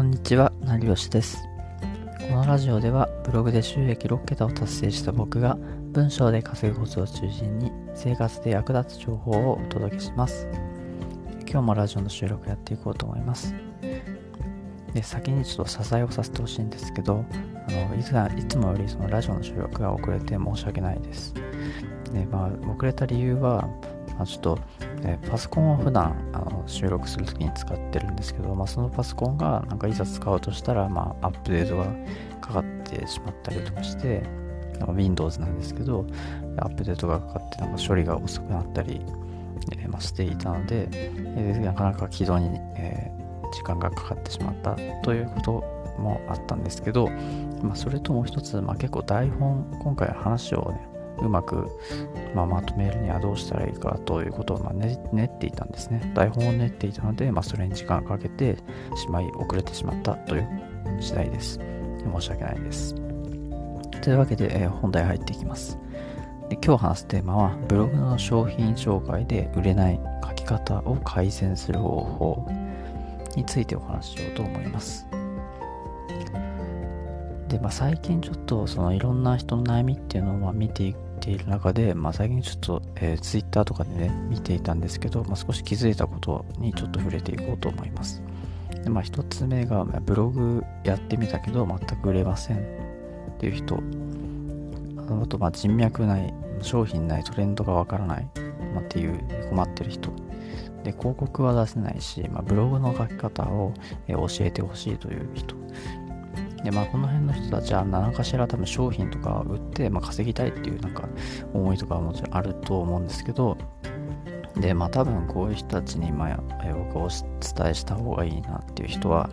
こんにちは、成吉です。このラジオではブログで収益6桁を達成した僕が文章で稼ぐコツを中心に生活で役立つ情報をお届けします。今日もラジオの収録やっていこうと思います。で先にちょっと謝罪をさせてほしいんですけど、あのいついつもよりそのラジオの収録が遅れて申し訳ないです。でまあ、遅れた理由は、ちょっと、えーパソコンを普段あの収録するときに使ってるんですけど、まあ、そのパソコンがなんかいざ使おうとしたら、まあ、アップデートがかかってしまったりとかして、Windows なんですけど、アップデートがかかってなんか処理が遅くなったり、えーまあ、していたので、えーなかなか起動に、え時間がかかってしまったということもあったんですけど、まあ、それともう一つ、まあ、結構台本、今回話をね、うまく、まあ、まとめるにはどうしたらいいかということを、まあ、練練っていたんですね。台本を練っていたので、まあ、それに時間をかけてしまい遅れてしまったという次第です。申し訳ないです。というわけで、えー本題入っていきます。で今日話すテーマは、ブログの商品紹介で売れない書き方を改善する方法についてお話ししようと思います。で、まあ、最近ちょっとそのいろんな人の悩みっていうのを見ていっている中で、まあ、最近ちょっと、えー、Twitter とかでね見ていたんですけど、まあ、少し気づいたことにちょっと触れていこうと思います。でまあ、一つ目が、ブログやってみたけど全く売れません。っていう人。あとまあ人脈ない商品ないトレンドがわからない、まあ、っていう困ってる人。で広告は出せないし、まあ、ブログの書き方を、え教えてほしいという人。でまあこの辺の人たちは何かしら多分商品とか売って、まあ、稼ぎたいっていうなんか思いとかはもちろんあると思うんですけどでまあ多分こういう人たちにまあ僕はお伝えした方がいいなっていう人は、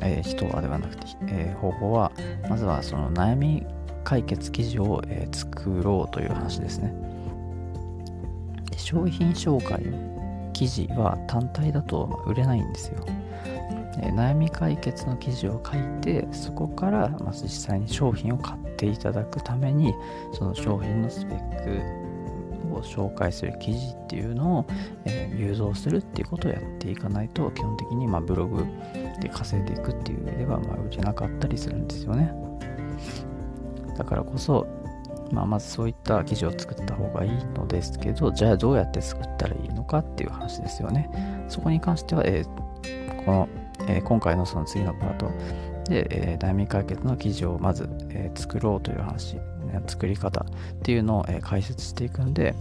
えー人はではなくて、えー方法はまずはその悩み解決記事を、えー作ろうという話ですね。で商品紹介記事は単体だと売れないんですよ。え悩み解決の記事を書いてそこから、ま、実際に商品を買っていただくためにその商品のスペックを紹介する記事っていうのを、えー誘導するっていうことをやっていかないと基本的にまブログで稼いでいくっていう上ではまあ売れなかったりするんですよねだからこそまあ、まずそういった記事を作った方がいいのですけど、じゃあどうやって作ったらいいのかっていう話ですよね。そこに関しては、えーこの、えー今回のその次のパートで、えー悩み解決の記事をまず、えー作ろうという話、ね作り方っていうのを、えー解説していくんで、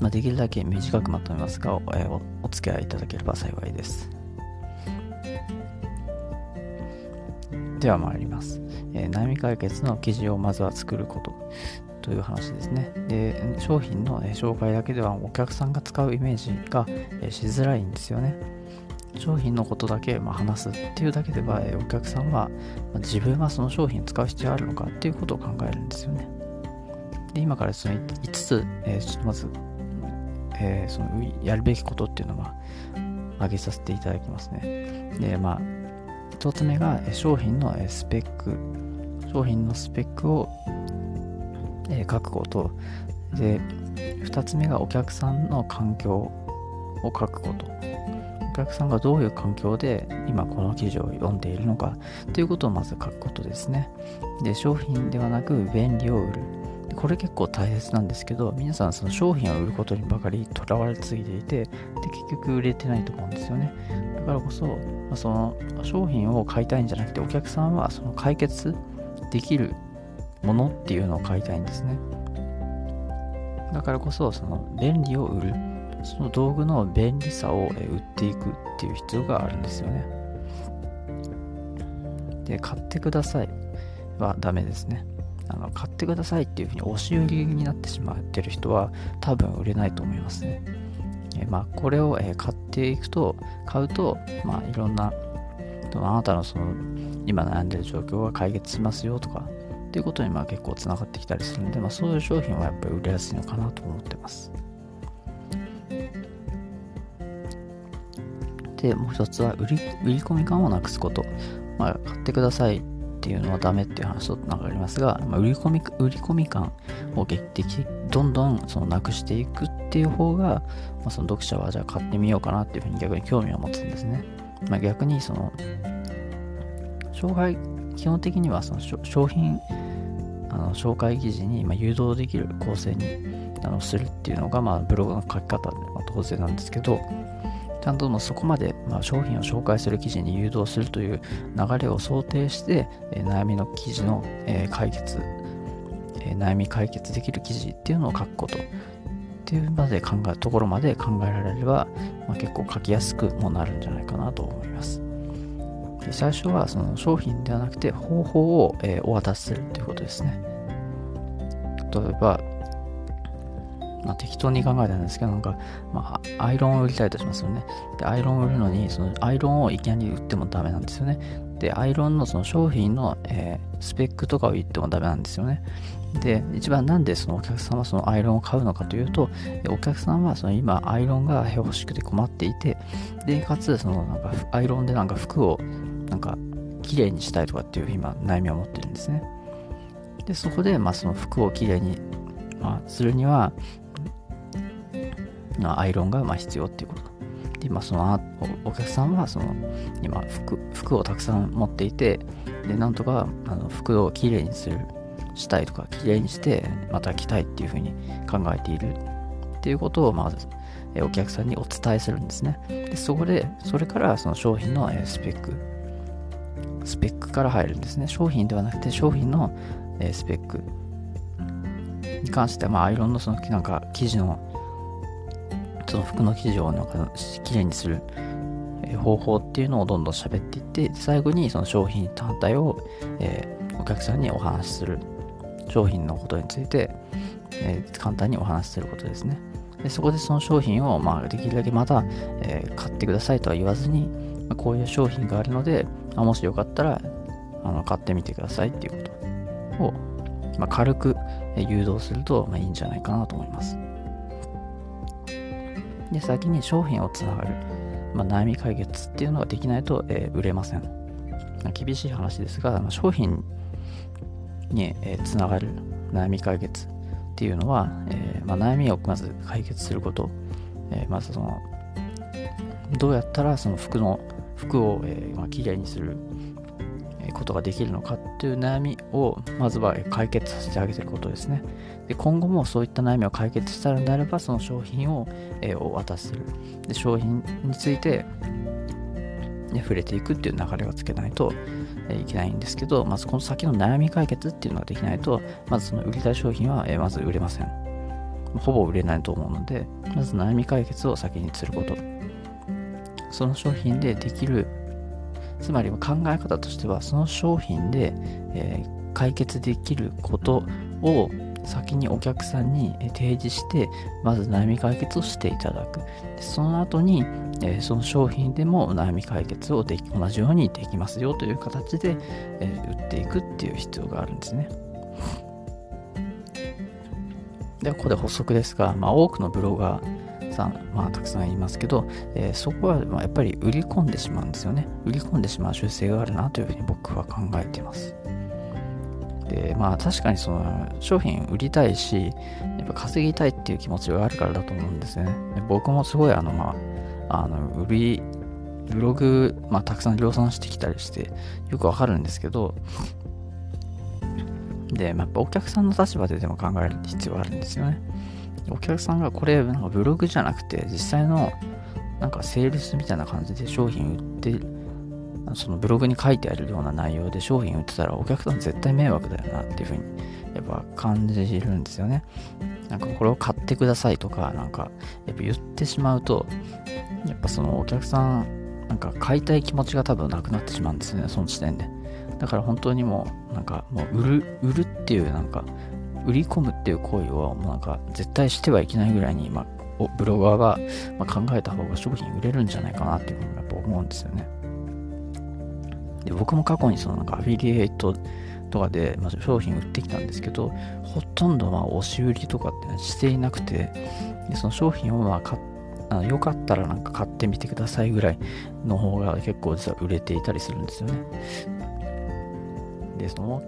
まあ、できるだけ短くまとめますが、おえおお付き合いいただければ幸いです。では参ります、えー悩み解決の記事をまずは作ることという話ですね。で、商品の、えー紹介だけではお客さんが使うイメージが、えーしづらいんですよね。商品のことだけ、ま、話すっていうだけでは、お客さんは、自分はその商品使う必要あるのかっていうことを考えるんですよね。で、今からその5つ、えーちょっとまず、えーそのやるべきことっていうのは挙げさせていただきますね。で、まあ、1つ目が商品のスペック。商品のスペックを、書くこと。で、2つ目がお客さんの環境を書くこと。お客さんがどういう環境で今この記事を読んでいるのかということをまず書くことですね。で、商品ではなく便利を売る。これ結構大切なんですけど、皆さんその商品を売ることにばかりとらわれすぎていて、で結局売れてないと思うんですよね。だからこそ、まその商品を買いたいんじゃなくて、お客さんはその解決できるものっていうのを買いたいんですね。だからこそ、その便利を売る。その道具の便利さを売っていくっていう必要があるんですよね。で、買ってくださいはダメですね。あの買ってくださいっていうふうに押し売りになってしまってる人は多分売れないと思いますね。えまあ、これを、買っていくと、買うと、まあ、いろんな、あなたのその今悩んでる状況が解決しますよとか、っていうことにまあ結構つながってきたりするんで、まあ、そういう商品はやっぱり売れやすいのかなと思ってます。で、もう一つは売り込み感をなくすこと。まあ、買ってくださいっていうのはダメっていう話とつながりますが、まあ、売り込み売り込み感を劇的どんどんそのなくしていくっていう方が、まあ、その読者はじゃあ買ってみようかなっていうふうに逆に興味を持つんですね。まあ、逆にその紹介基本的にはその商品あの紹介記事にま誘導できる構成にあのするっていうのが、まあ、ブログの書き方で、ま、当然なんですけどちゃんともそこまで、まあ、商品を紹介する記事に誘導するという流れを想定して、えー、悩みの記事の、えー、解決、えー、悩み解決できる記事っていうのを書くことっていうまで考えところまで考えられれば、まあ、結構書きやすくもなるんじゃないかなと思います。で最初はその商品ではなくて方法を、えお渡しするということですね。例えば、まあ、適当に考えたんですけど、なんか、まあ、アイロンを売りたいとしますよね。で、アイロンを売るのに、そのアイロンをいきなり売ってもダメなんですよね。で、アイロンのその商品の、えー、スペックとかを言ってもダメなんですよね。で、一番なんでそのお客さんはそのアイロンを買うのかというと、お客さんはその今アイロンが欲しくて困っていて、で、かつそのなんかアイロンでなんか服をなんか綺麗にしたいとかっていう今悩みを持ってるんですね。で、そこでまあその服を綺麗に、まあ、するには、アイロンがま必要っていうこと。で、まあ、そのお客さんはその今服服をたくさん持っていて、で、なんとかあの服をきれいにする、したいとか、きれいにしてまた着たいっていうふうに考えているっていうことをまずお客さんにお伝えするんですね。で、そこで、それからその商品のスペック、スペックから入るんですね。商品ではなくて商品のスペックに関しては、まあ、アイロンのそのなんか生地のその服の生地をなんかきれいにする方法っていうのをどんどん喋っていって最後にその商品単体を、えー、お客さんにお話しする商品のことについて、えー、簡単にお話しすることですねでそこでその商品を、まあ、できるだけまた、えー、買ってくださいとは言わずに、ま、こういう商品があるので、あ、もしよかったらあの買ってみてくださいっていうことを、まあ、軽く誘導すると、まあ、いいんじゃないかなと思います。で、先に商品をつながる、まあ、悩み解決っていうのができないと、えー、売れません。厳しい話ですが、まあ、商品に、えー、つながる悩み解決っていうのは、えー、まあ、悩みをまず解決すること、えまずその、どうやったらその服の、服を、えーまあ、きれいにすることができるのかっていう悩みをまずは解決させてあげてることですね。で今後もそういった悩みを解決したのであればその商品を、え、お渡しする。で商品について、ね、触れていくっていう流れをつけないと、え、いけないんですけどまずこの先の悩み解決っていうのができないとまずその売りたい商品は、え、まず売れません。ほぼ売れないと思うのでまず悩み解決を先にすること。その商品でできるつまり考え方としてはその商品で、えー、解決できることを先にお客さんに提示してまず悩み解決をしていただく。その後に、えー、その商品でも悩み解決をでき同じようにできますよという形で、えー、売っていくっていう必要があるんですね。ではここで補足ですが、まあ、多くのブロガーさん、まあ、たくさんいますけど、えー、そこはまあやっぱり売り込んでしまうんですよね売り込んでしまう習性があるなというふうに僕は考えていますで、まあ確かにその商品売りたいし、やっぱ稼ぎたいっていう気持ちがあるからだと思うんですね。僕もすごいあの、まあ、あの、売り、ブログ、まあたくさん量産してきたりして、よくわかるんですけど、で、まあ、お客さんの立場ででも考える必要があるんですよね。お客さんがこれ、なんかブログじゃなくて、実際のなんかセールスみたいな感じで商品売ってそのブログに書いてあるような内容で商品売ってたらお客さん絶対迷惑だよなっていうふうにやっぱ感じるんですよね。なんかこれを買ってくださいとかなんかやっぱ言ってしまうとやっぱそのお客さんなんか買いたい気持ちが多分なくなってしまうんですねその時点で。だから本当にもうなんかもう売る売るっていうなんか売り込むっていう行為をもうなんか絶対してはいけないぐらいに、ま、ブロガーが、ま考えた方が商品売れるんじゃないかなっていうふうにやっぱ思うんですよね。で僕も過去にそのなんかアフィリエイトとかで、まあ、商品売ってきたんですけど、ほとんどまあ押し売りとかってしていなくて、でその商品をまあ買あのよかったらなんか買ってみてくださいぐらいの方が結構実は売れていたりするんですよね。で、その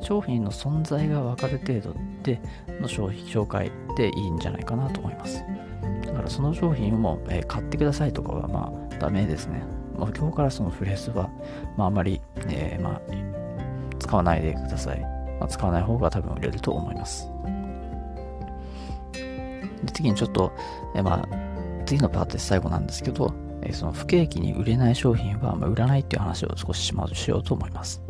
商品の存在が分かる程度での商品紹介でいいんじゃないかなと思います。だからその商品をも、えー、買ってくださいとかはまあダメですね。もう今日からそのフレーズは、まあ、あまり、えー、まあ、使わないでください。まあ、使わない方が多分売れると思います。で次にちょっと、えー、まあ、次のパートで最後なんですけど、え、その不景気に売れない商品は、ま、売らないっていう話を少しししようと思います。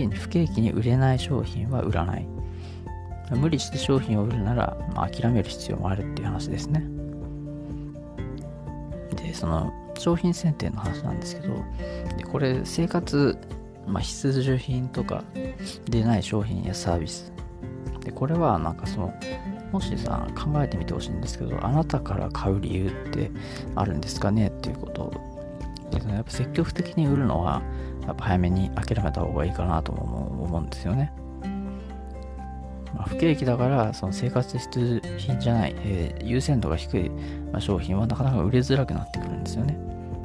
で次に不景気に売れない商品は売らない。無理して商品を売るなら、まあ、諦める必要もあるっていう話ですね。で、その商品選定の話なんですけど、でこれ生活、まあ、必需品とかでない商品やサービス。で、これはなんかその、もしさ、考えてみてほしいんですけど、あなたから買う理由ってあるんですかね？っていうことを。やっぱ積極的に売るのは、やっぱ早めに諦めた方がいいかなとも思うんですよね。まあ、不景気だからその生活必需品じゃない、えー、優先度が低い、まあ、商品はなかなか売れづらくなってくるんですよね。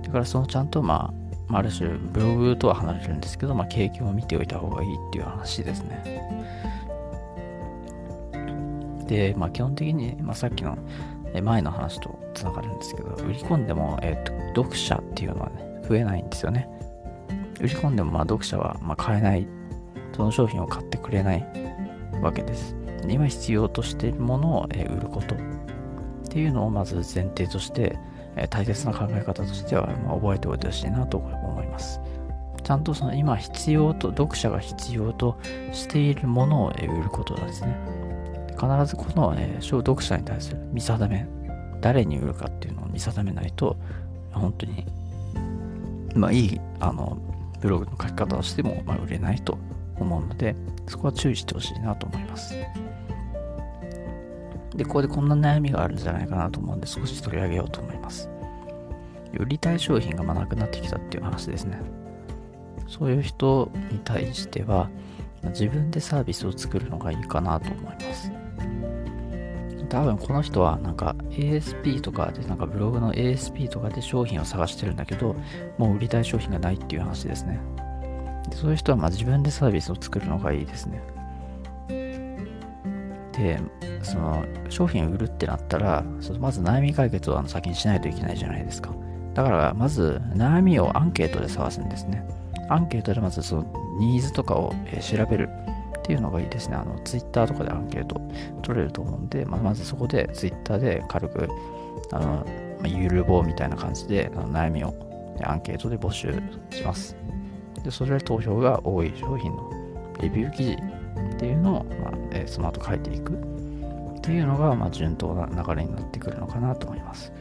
だからそのちゃんと、まあ、ある種ブログとは離れるんですけど、まあ、景気を見ておいた方がいいっていう話ですね。で、まあ、基本的に、まあ、さっきの前の話とつながるんですけど、売り込んでも、えーと、読者っていうのはね、増えないんですよね。売り込んでもまあ読者はま買えない、その商品を買ってくれないわけです。今必要としているものを売ることっていうのをまず前提として、大切な考え方としては、ま覚えておいてほしいなと思います。ちゃんとその今必要と、読者が必要としているものを売ることなんですね。必ずこの、え読者に対する見定め、誰に売るかっていうのを見定めないと、本当に、まあいい、あの、ブログの書き方をしても、ま、売れないと思うので、そこは注意してほしいなと思います。で、ここでこんな悩みがあるんじゃないかなと思うんで、少し取り上げようと思います。売りたい商品がまなくなってきたっていう話ですね。そういう人に対しては、自分でサービスを作るのがいいかなと思います。多分この人はなんか ASP とかでなんかブログの ASP とかで商品を探してるんだけどもう売りたい商品がないっていう話ですね。でそういう人はま自分でサービスを作るのがいいですね。でその商品を売るってなったらまず悩み解決を先にしないといけないじゃないですか。だからまず悩みをアンケートで探すんですね。アンケートでまずそのニーズとかを調べる。っていうのがいいですね。あの、ツイッターとかでアンケート取れると思うんで、まあ、まずそこでツイッターで軽く、あの、ま、ゆるぼうみたいな感じであの悩みをアンケートで募集します。で、それで投票が多い商品のレビュー記事っていうのを、まあえー、その後書いていくっていうのが、まあ、順当な流れになってくるのかなと思います。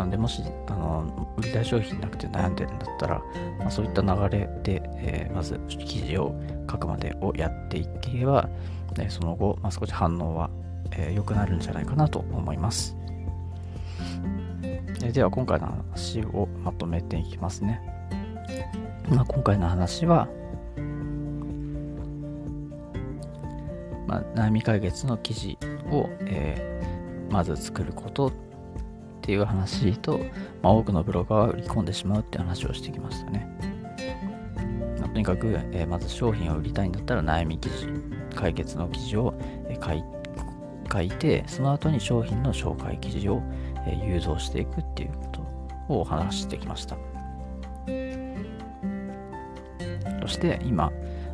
なので、もし、あの、売りたい商品なくて悩んでるんだったら、まあ、そういった流れで、えー、まず記事を書くまでをやっていけば、えその後、まあ、少し反応は良、えー、くなるんじゃないかなと思います。えでは、今回の話をまとめていきますね。まあ、今回の話は、まあ、悩み解決の記事を、えー、まず作ることっていう話と、まあ、多くのブロガーは売り込んでしまうって話をしてきましたね。まあ、とにかく、えー、まず商品を売りたいんだったら悩み記事、解決の記事を、えー、書い書いて、その後に商品の紹介記事を、えー、誘導していくっていうことをお話してきました。そして今、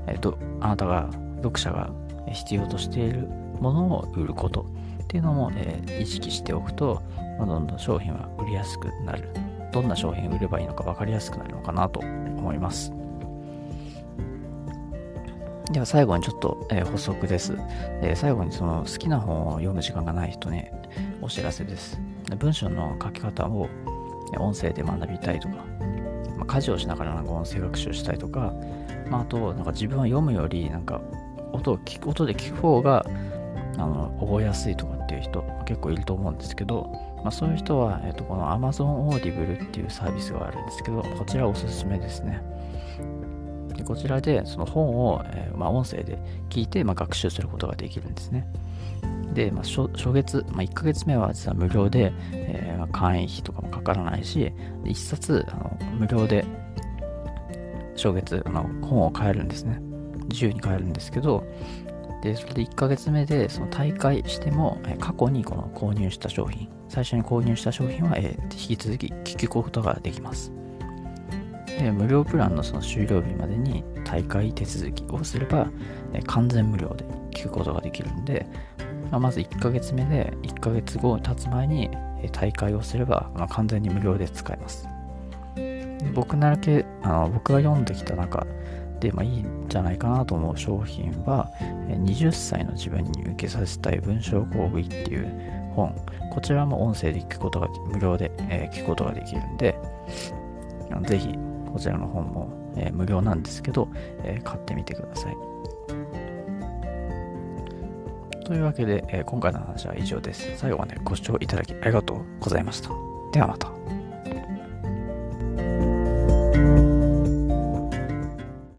えーと、あなたが読者が必要としているものを売ることっていうのも、えー、意識しておくと、まあ、どんどん商品は売りやすくなる。どんな商品売ればいいのか分かりやすくなるのかなと思います。では最後にちょっと、えー、補足です、えー、最後にその好きな本を読む時間がない人にお知らせです。文章の書き方を音声で学びたいとか、まあ、家事をしながらなんか音声学習したいとか、まあ、あとなんか自分は読むよりなんか音を聞く音で聞く方があの覚えやすいとかっていう人結構いると思うんですけど、まあ、そういう人は、えーと、この Amazon Audible っていうサービスがあるんですけど、こちらおすすめですね。でこちらでその本を、えー、まあ、音声で聞いて、まあ、学習することができるんですね。で、まあ、初月、まあ、1ヶ月目は実は無料で、えー、ま、会員費とかもかからないし、1冊あの無料で初月あの本を買えるんですね。自由に買えるんですけど、で、それで1ヶ月目でその大会しても、え過去にこの購入した商品、最初に購入した商品は、え引き続き聞くことができます。で、無料プランのその終了日までに大会手続きをすれば、え完全無料で聞くことができるんで、ま、まず1ヶ月目で1ヶ月後経つ前に大会をすれば、ま、完全に無料で使えます。僕ならけあの僕が読んできた中で、まあ、いいんじゃないかなと思う商品は、20歳の自分に受けさせたい文章講義っていう本、こちらも音声で聞くことが、無料で、え、聞くことができるんで、ぜひこちらの本も、え、無料なんですけど、え、買ってみてください。というわけで、え今回の話は以上です。最後までご視聴いただきありがとうございました。ではまた。